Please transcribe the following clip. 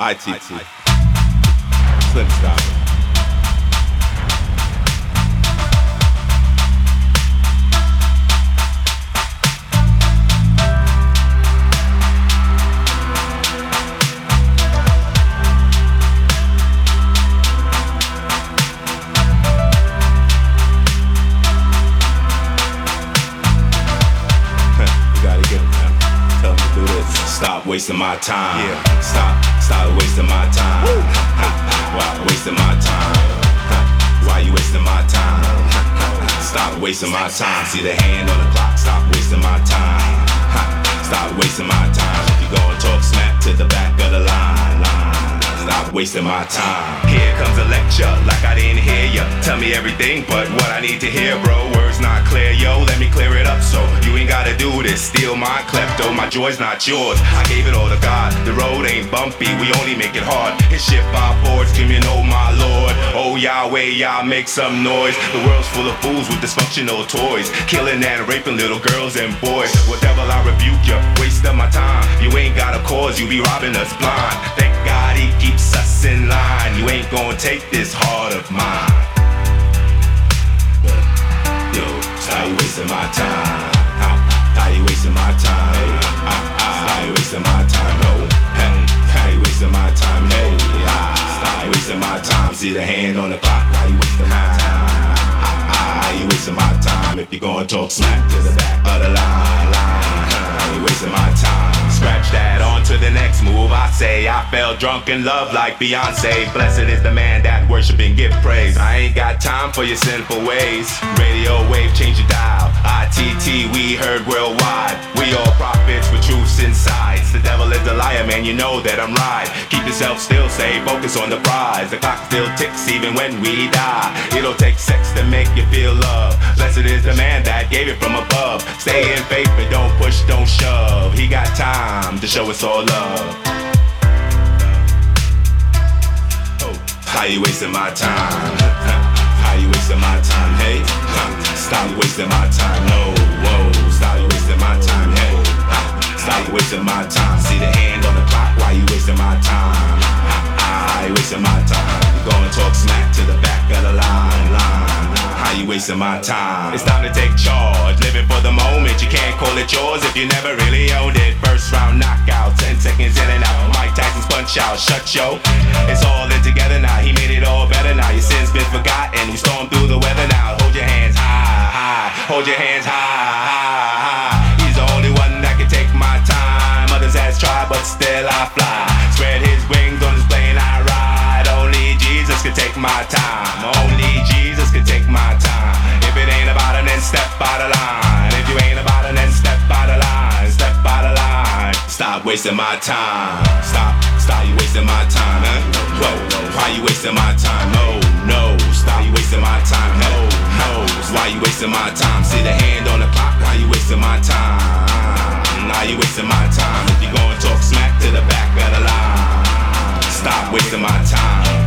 ITT. Slim Style. Wasting my time. Yeah. Stop, stop wasting my time. Why wasting my time? Why you wasting my time? Stop wasting my time. See the hand on the clock. Stop wasting my time. Stop wasting my time. If you gonna talk smack to the back of the line, line. Stop wasting my time. Here comes a lecture, like I didn't hear ya. Tell me everything, but what I need to hear, bro. Words not clear, yo. Let me clear it up so you ain't gotta do this. Steal my klepto, my joy's not yours. I gave it all to God. The road ain't bumpy, we only make it hard. Hit shit by boards, screaming, oh my lord. Oh Yahweh, y'all make some noise. The world's full of fools with dysfunctional toys. Killing and raping little girls and boys. Whatever I rebuke you, waste of my time. You ain't got a cause, you be robbing us blind. Thank God he keeps us in line. You ain't gonna take this heart of mine. Wasting my time? How, you wasting my time? How, you wasting my time? Oh, hey, how you wasting my time? Wasting my time? See the hand on the clock? How you wasting my time? How you wasting my time? If you gonna talk smack to the back of the line, line. How you wasting my time? The next move. I say I fell drunk in love like Beyonce. Blessed is the man that worship and give praise. I ain't got time for your sinful ways. Radio wave, change your dial. ITT, we heard worldwide. We all prophets with truths inside. The devil is a liar, man. You know that I'm right. Keep yourself still, say focus on the prize. The clock still ticks even when we die. It'll take sex to make you feel love. Blessed is the man that gave it from above. Stay in faith, but don't push, don't shove. He got time to show us all love. Oh, how you wasting my time? How you wasting my time? Hey, stop wasting my time. No, whoa, stop wasting my time. Hey, stop wasting my time. See the hand on the clock? Why you wasting my time? I wasting my time? Gonna talk smack to the back of the line, you wasting my time? It's time to take charge. Living for the moment. You can't call it yours if you never really owned it. First round knockout, 10 seconds in and out. Mike Tyson's punch out. Shut yo. It's all in together now. He made it all better now. Your sins been forgotten. We storm through the weather now. Hold your hands high, high. Hold your hands high, high, high. He's the only one that can take my time. Others has tried, but still I fly. Spread his wings on this plane I ride. Only Jesus can take my time. Only wasting my time. Stop, stop, you wasting my time, eh? huh? Whoa, why you wasting my time? No, no, stop, you wasting my time. Eh? No, no, why you wasting my time? See the hand on the clock, why you wasting my time? Now you wasting my time. If you gonna talk smack to the back of the line, stop wasting my time.